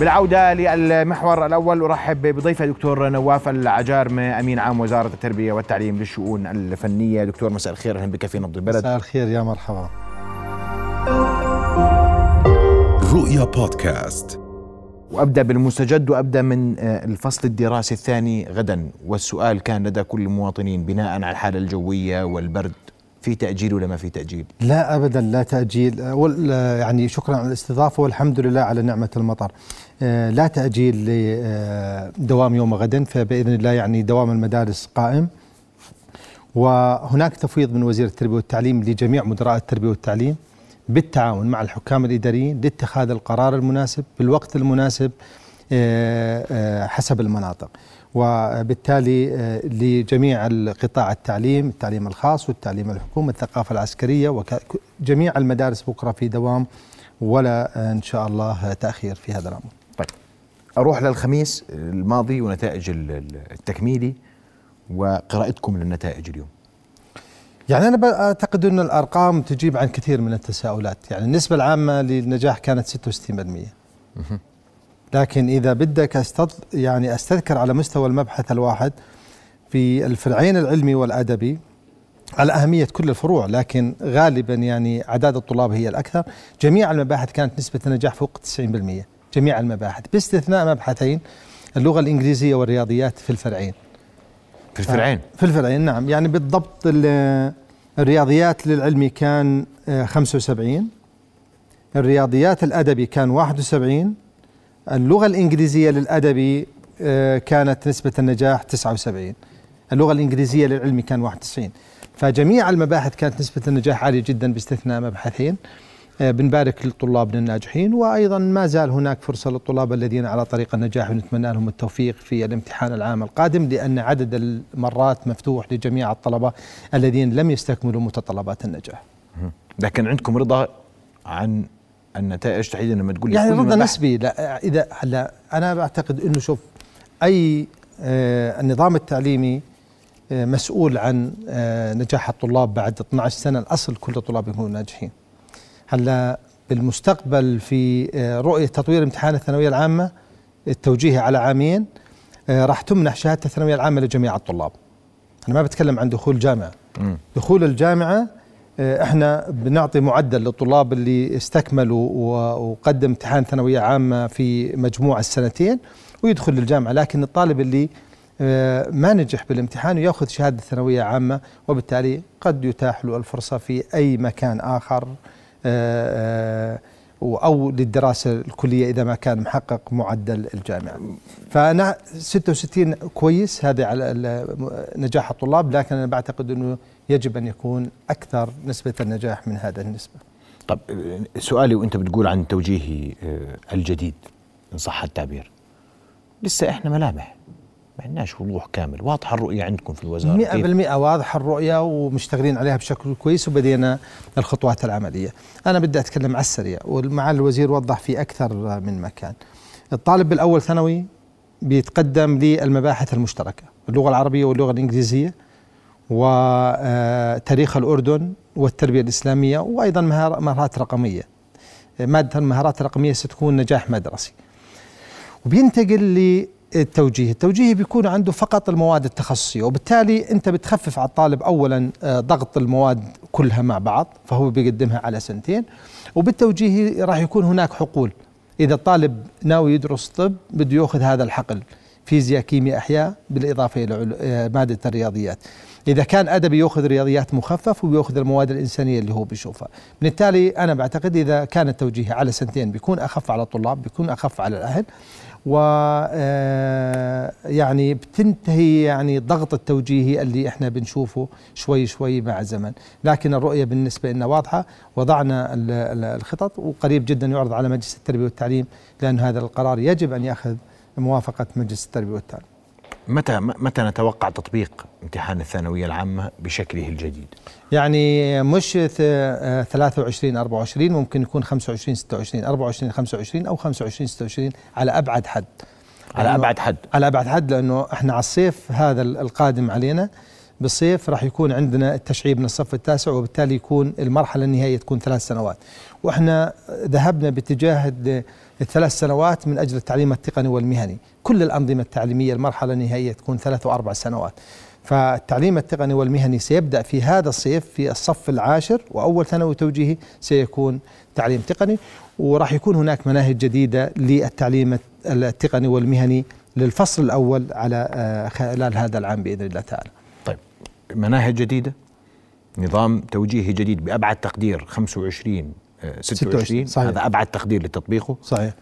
بالعودة للمحور الأول أرحب بضيفة دكتور نواف العجارمة أمين عام وزارة التربية والتعليم للشؤون الفنية. دكتور مساء الخير أهلا بك في نبض البلد. مساء الخير يا مرحبا. رؤيا بودكاست. وأبدأ بالمستجد وأبدأ من آه، الفصل الدراسي الثاني غدا. والسؤال كان لدى كل المواطنين بناء على الحالة الجوية والبرد في تأجيل ولا ما في تأجيل؟ لا ابدا لا تأجيل. آه، آه، يعني شكرا على الاستضافة والحمد لله على نعمة المطر. آه، لا تأجيل لدوام يوم غدا فبإذن الله يعني دوام المدارس قائم. وهناك تفويض من وزير التربية والتعليم لجميع مدراء التربية والتعليم بالتعاون مع الحكام الإداريين لاتخاذ القرار المناسب بالوقت المناسب آه، آه، حسب المناطق. وبالتالي آه، لجميع القطاع التعليم التعليم الخاص والتعليم الحكومي الثقافة العسكرية وجميع المدارس بكرة في دوام ولا آه، إن شاء الله تأخير في هذا الأمر. طيب. أروح للخميس الماضي ونتائج ال- ال- التكميلي. وقراءتكم للنتائج اليوم؟ يعني أنا أعتقد أن الأرقام تجيب عن كثير من التساؤلات. يعني النسبة العامة للنجاح كانت 66% لكن إذا بدك أستض يعني أستذكر على مستوى المبحث الواحد في الفرعين العلمي والأدبي على أهمية كل الفروع لكن غالبا يعني أعداد الطلاب هي الأكثر. جميع المباحث كانت نسبة النجاح فوق 90% جميع المباحث باستثناء مبحثين اللغة الإنجليزية والرياضيات في الفرعين. في الفرعين؟ في الفرعين نعم. يعني بالضبط ال- الرياضيات للعلمي كان آه، 75 الرياضيات الأدبي كان 71 اللغة الإنجليزية للأدبي آه، كانت نسبة النجاح 79 اللغة الإنجليزية للعلمي كان 91 فجميع المباحث كانت نسبة النجاح عالية جدا باستثناء مبحثين آه، بنبارك للطلاب الناجحين وأيضا ما زال هناك فرصة للطلاب الذين على طريق النجاح ونتمنى لهم التوفيق في الامتحان العام القادم لأن عدد المرات مفتوح لجميع الطلبة الذين لم يستكملوا متطلبات النجاح. لكن عندكم رضا عن النتائج تحديدا لما تقول يعني رضا المباحث- نسبي لا إذا هلا أنا بعتقد إنه شوف أي آه النظام التعليمي آه مسؤول عن آه نجاح الطلاب بعد 12 سنة الأصل كل الطلاب يكونوا ناجحين. هلا بالمستقبل في آه رؤية تطوير امتحان الثانوية العامة التوجيهي على عامين آه راح تمنح شهادة الثانوية العامة لجميع الطلاب. أنا ما بتكلم عن دخول جامعة. دخول الجامعة آه، إحنا بنعطي معدل للطلاب اللي استكملوا وقدم امتحان ثانوية عامة في مجموع السنتين ويدخل الجامعة لكن الطالب اللي آه، ما نجح بالامتحان وياخذ شهادة ثانوية عامة وبالتالي قد يتاح له الفرصة في أي مكان آخر آه، آه، أو للدراسة الكلية إذا ما كان محقق معدل الجامعة. فأنا 66 كويس هذا على نجاح الطلاب لكن أنا بعتقد أنه يجب أن يكون أكثر نسبة النجاح من هذا النسبة. طب سؤالي وأنت بتقول عن توجيهي آه، الجديد إن صح التعبير. لسه إحنا ملامح ما عندناش وضوح كامل. واضحة الرؤية عندكم في الوزارة. مئة كيف؟ بالمئة واضحة الرؤية ومشتغلين عليها بشكل كويس وبدينا الخطوات العملية. أنا بدي أتكلم على السريع ومعالي الوزير وضح في أكثر من مكان. الطالب بالأول ثانوي بيتقدم للمباحث المشتركة اللغة العربية واللغة الإنجليزية. وتاريخ الأردن والتربية الإسلامية وأيضا مهار- مهارات رقمية. مادة المهارات الرقمية ستكون نجاح مدرسي. وبينتقل للتوجيه. التوجيه بيكون عنده فقط المواد التخصصية وبالتالي أنت بتخفف على الطالب أولا آه، ضغط المواد كلها مع بعض فهو بيقدمها على سنتين. وبالتوجيه راح يكون هناك حقول. إذا الطالب ناوي يدرس طب بده يأخذ هذا الحقل. فيزياء كيمياء أحياء بالإضافة إلى عل- آه، مادة الرياضيات. إذا كان أدبي يأخذ رياضيات مخفف وبيأخذ المواد الإنسانية اللي هو بيشوفها. بالتالي أنا بعتقد إذا كان التوجيه على سنتين بيكون أخف على الطلاب بيكون أخف على الأهل و آه، يعني بتنتهي يعني الضغط التوجيهي اللي إحنا بنشوفه شوي شوي مع الزمن. لكن الرؤية بالنسبة لنا واضحة وضعنا ال- ال- الخطط وقريب جدا يعرض على مجلس التربية والتعليم لأن هذا القرار يجب أن يأخذ موافقة مجلس التربية والتعليم. متى متى نتوقع تطبيق امتحان الثانوية العامة بشكله الجديد؟ يعني مش ث- آه، 23 24 ممكن يكون 25 26 24 25 أو 25 26 على أبعد حد. على أبعد حد. على أبعد حد لأنه إحنا على الصيف هذا ال- القادم علينا. بالصيف راح يكون عندنا التشعيب من الصف التاسع وبالتالي يكون المرحلة النهائية تكون ثلاث سنوات. وإحنا ذهبنا باتجاه الثلاث سنوات من أجل التعليم التقني والمهني. كل الأنظمة التعليمية المرحلة النهائية تكون ثلاث واربع سنوات. فالتعليم التقني والمهني سيبدأ في هذا الصيف في الصف العاشر وأول ثانوي توجيهي سيكون تعليم تقني وراح يكون هناك مناهج جديدة للتعليم التقني والمهني للفصل الأول على آه، خلال هذا العام بإذن الله تعالى. طيب مناهج جديدة؟ نظام توجيهي جديد بأبعد تقدير 25 آه، 26 صحيح. هذا أبعد تقدير لتطبيقه. صحيح.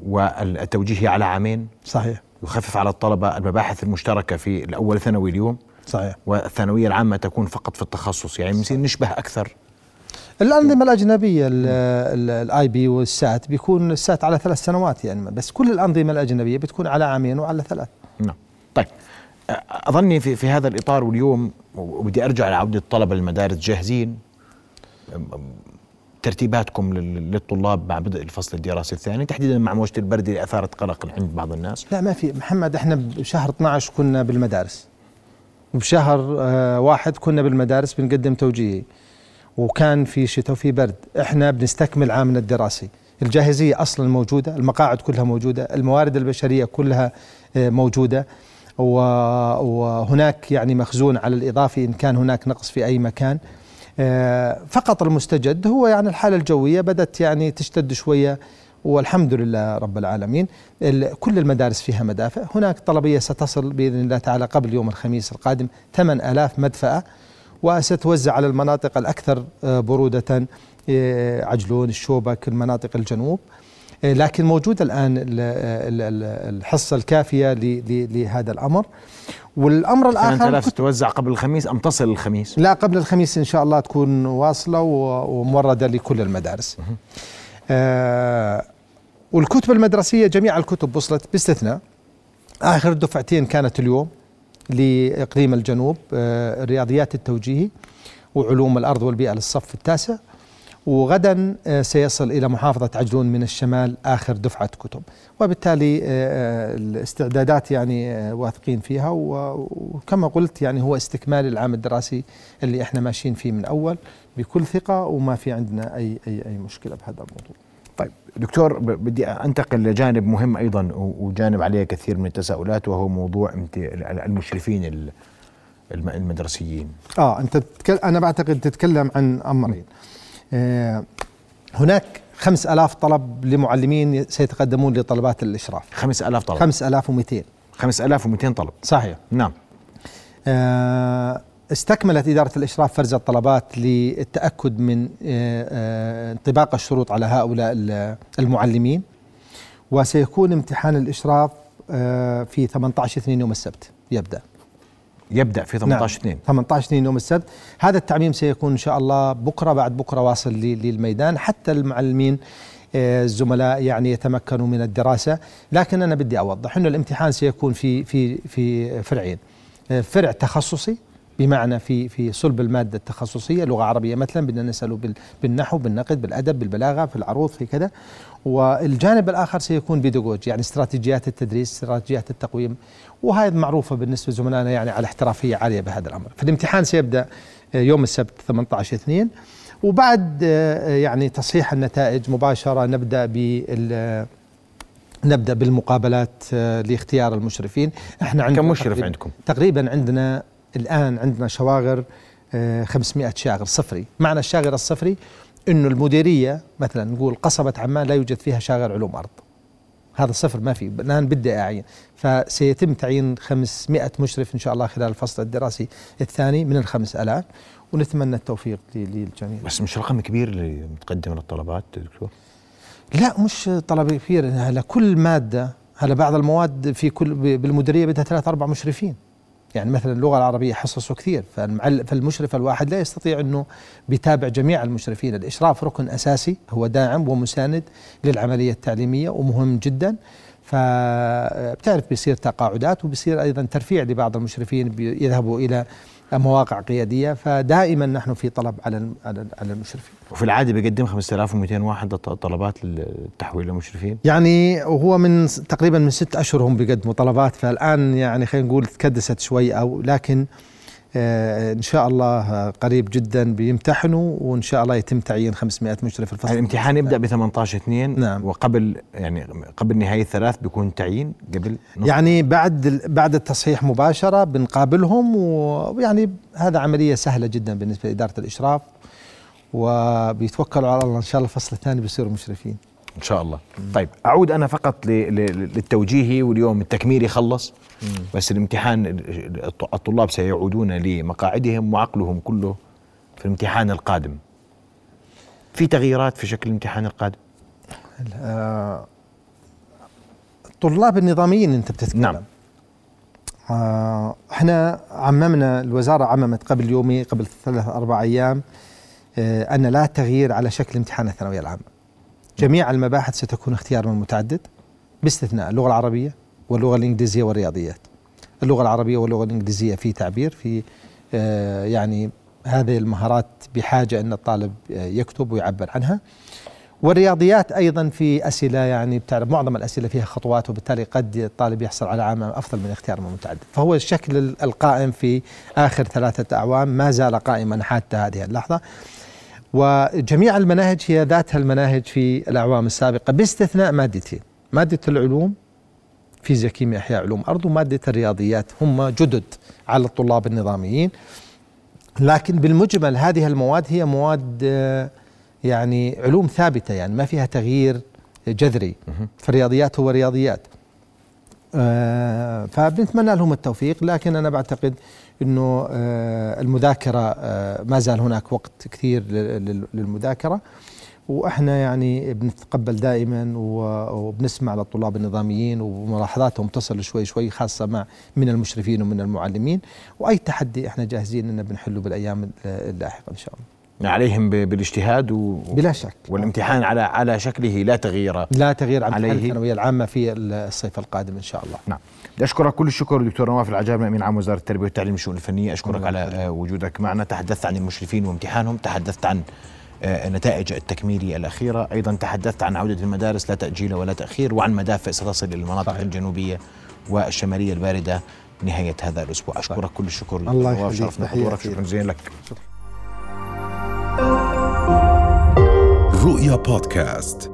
والتوجيهي على عامين. صحيح. يخفف على الطلبة المباحث المشتركة في الأول ثانوي اليوم. صحيح. والثانوية العامة تكون فقط في التخصص. يعني بنصير نشبه أكثر. الأنظمة الأجنبية الاي بي والسات بيكون السات على ثلاث سنوات يعني بس كل الأنظمة الأجنبية بتكون على عامين وعلى ثلاث. نعم. طيب. أ- أظني في في هذا الإطار واليوم وبدي أرجع لعودة الطلبه للمدارس جاهزين. ترتيباتكم لل- للطلاب مع بدء الفصل الدراسي الثاني تحديدا مع موجة البرد اللي أثارت قلق عند بعض الناس. لا ما في. محمد إحنا بشهر 12 كنا بالمدارس. وبشهر آه واحد كنا بالمدارس بنقدم توجيهي وكان في شتاء وفي برد. إحنا بنستكمل عامنا الدراسي. الجاهزية أصلا موجودة المقاعد كلها موجودة الموارد البشرية كلها آه، موجودة وهناك يعني مخزون على الإضافي إن كان هناك نقص في أي مكان. فقط المستجد هو يعني الحالة الجوية بدأت يعني تشتد شوية والحمد لله رب العالمين. ال- كل المدارس فيها مدافع. هناك طلبية ستصل بإذن الله تعالى قبل يوم الخميس القادم 8000 مدفأة وستوزع على المناطق الأكثر آه، برودة آه، عجلون الشوبك المناطق الجنوب. آه، لكن موجود الآن ال- ال- ال- الحصة الكافية لهذا الأمر. والأمر الآخر 8000 تتوزع قبل الخميس أم تصل الخميس؟ لا قبل الخميس إن شاء الله تكون واصلة وموردة لكل المدارس. آه والكتب المدرسية جميع الكتب وصلت باستثناء. آخر دفعتين كانت اليوم لإقليم الجنوب آه الرياضيات التوجيهي وعلوم الأرض والبيئة للصف التاسع. وغدا آه، سيصل إلى محافظة عجلون من الشمال آخر دفعة كتب وبالتالي آه، آه، الاستعدادات يعني واثقين فيها وكما قلت يعني هو استكمال العام الدراسي اللي إحنا ماشيين فيه من أول بكل ثقة وما في عندنا أي أي أي مشكلة بهذا الموضوع. طيب دكتور بدي أنتقل لجانب مهم أيضا وجانب عليه كثير من التساؤلات وهو موضوع المشرفين ال- الم- المدرسيين آه أنت تتكلم أنا بعتقد تتكلم عن أمرين. آه هناك 5000 طلب لمعلمين سيتقدمون لطلبات الإشراف. 5000 طلب. 5200 5200 طلب. صحيح. نعم. آه، استكملت إدارة الإشراف فرز الطلبات للتأكد من آه، انطباق الشروط على هؤلاء ال- المعلمين وسيكون امتحان الإشراف في 18 اثنين يوم السبت. يبدأ. يبدأ في 18 2 18 اثنين. يوم السبت. هذا التعميم سيكون إن شاء الله بكرة بعد بكرة واصل للميدان. حتى المعلمين آه، الزملاء يعني يتمكنوا من الدراسة. لكن أنا بدي أوضح أنه الامتحان سيكون في في في فرعين. آه، فرع تخصصي بمعنى في في صلب المادة التخصصية لغة عربية مثلا بدنا نسأله بال- بالنحو بالنقد بالأدب بالبلاغة في العروض في كذا. والجانب الآخر سيكون بيداغوجي يعني استراتيجيات التدريس استراتيجيات التقويم. وهذه معروفة بالنسبة لزملائنا يعني على احترافية عالية بهذا الأمر. فالامتحان سيبدأ آه، يوم السبت 18 2 وبعد آه، يعني تصحيح النتائج مباشرة نبدأ بال نبدأ بالمقابلات آه، لاختيار المشرفين. إحنا عندنا كم مشرف تقريباً- عندكم؟ تقريبا عندنا الآن عندنا شواغر آه، 500 شاغر صفري. معنى الشاغر الصفري إنه المديرية مثلا نقول قصبه عمان لا يوجد فيها شاغر علوم أرض. هذا صفر ما في الآن بدي أعين. فسيتم تعيين 500 مشرف إن شاء الله خلال الفصل الدراسي الثاني من ال 5000 ونتمنى التوفيق للجميع. بس مش رقم كبير اللي متقدم للطلبات دكتور؟ لا مش طلب كبير. هلا كل مادة هلا بعض المواد في كل بالمديرية بدها ثلاث أربع مشرفين. يعني مثلا اللغة العربية حصصه كثير فالمشرف الواحد لا يستطيع إنه بيتابع جميع المشرفين. الإشراف ركن أساسي هو داعم ومساند للعملية التعليمية ومهم جدا. فبتعرف بيصير تقاعدات وبيصير أيضا ترفيع لبعض المشرفين بيذهبوا إلى مواقع قيادية فدائما نحن في طلب على على المشرفين. وفي العادة بيقدم 5200 واحد لط- طلبات للتحويل للمشرفين؟ يعني وهو من تقريبا من ست أشهر هم بيقدموا طلبات فالآن يعني خلينا نقول تكدست شوي أو لكن آه، إن شاء الله آه، قريب جدا بيمتحنوا وإن شاء الله يتم تعيين 500 مشرف الفصل. الامتحان يبدأ ب 18 2 نعم. وقبل يعني قبل نهاية ثلاث بيكون تعيين قبل نص يعني بعد بعد التصحيح مباشرة بنقابلهم ويعني هذا عملية سهلة جدا بالنسبة لإدارة الإشراف وبيتوكلوا على الله. إن شاء الله الفصل الثاني بيصيروا مشرفين. إن شاء الله طيب أعود أنا فقط للتوجيهي واليوم التكميلي خلص بس الامتحان الط- الطلاب سيعودون لمقاعدهم وعقلهم كله في الامتحان القادم في تغييرات في شكل الامتحان القادم آه، الطلاب النظاميين أنت بتتكلم نعم. آه، إحنا عممنا الوزارة عممت قبل يومي قبل ثلاث أربع أيام آه، أن لا تغيير على شكل امتحان الثانوية العامة. جميع المباحث ستكون اختيار من متعدد باستثناء اللغة العربية واللغة الإنجليزية والرياضيات. اللغة العربية واللغة الإنجليزية في تعبير في آه، يعني هذه المهارات بحاجة أن الطالب آه، يكتب ويعبر عنها. والرياضيات أيضا في أسئلة يعني بتعرف معظم الأسئلة فيها خطوات وبالتالي قد الطالب يحصل على عامه أفضل من اختيار من متعدد، فهو الشكل ال- القائم في آخر ثلاثة أعوام ما زال قائما حتى هذه اللحظة. وجميع المناهج هي ذاتها المناهج في الأعوام السابقة باستثناء مادتين، مادة العلوم فيزياء كيمياء أحياء علوم أرض ومادة الرياضيات. هم جدد على الطلاب النظاميين. لكن بالمجمل هذه المواد هي مواد آه، يعني علوم ثابتة يعني ما فيها تغيير جذري. فالرياضيات هو رياضيات. آه، فبنتمنى لهم التوفيق لكن أنا بعتقد إنه آه، المذاكرة آه، ما زال هناك وقت كثير لل- لل- للمذاكرة. وإحنا يعني بنتقبل دائما وبنسمع للطلاب النظاميين وملاحظاتهم تصل شوي شوي خاصة مع من المشرفين ومن المعلمين. وأي تحدي إحنا جاهزين ان بنحله بالأيام اللاحقة إن شاء الله. عليهم بالاجتهاد و... بلا شك. والامتحان على على شكله لا تغيير لا تغيير عن الثانوية العامة في الصيف القادم إن شاء الله. نعم. بدي أشكرك كل الشكر دكتور نواف العجاب أمين عام وزارة التربية والتعليم والشؤون الفنية أشكرك على. آه، وجودك معنا تحدثت عن المشرفين وامتحانهم تحدثت عن آه، نتائج التكميلي الأخيرة أيضا تحدثت عن عودة المدارس لا تأجيل ولا تأخير وعن مدافع ستصل إلى المناطق صحيح. الجنوبية والشمالية الباردة نهاية هذا الأسبوع أشكرك كل الشكر الله يخليك. شرفنا حضورك. شكرا جزيلا لك رؤيا بودكاست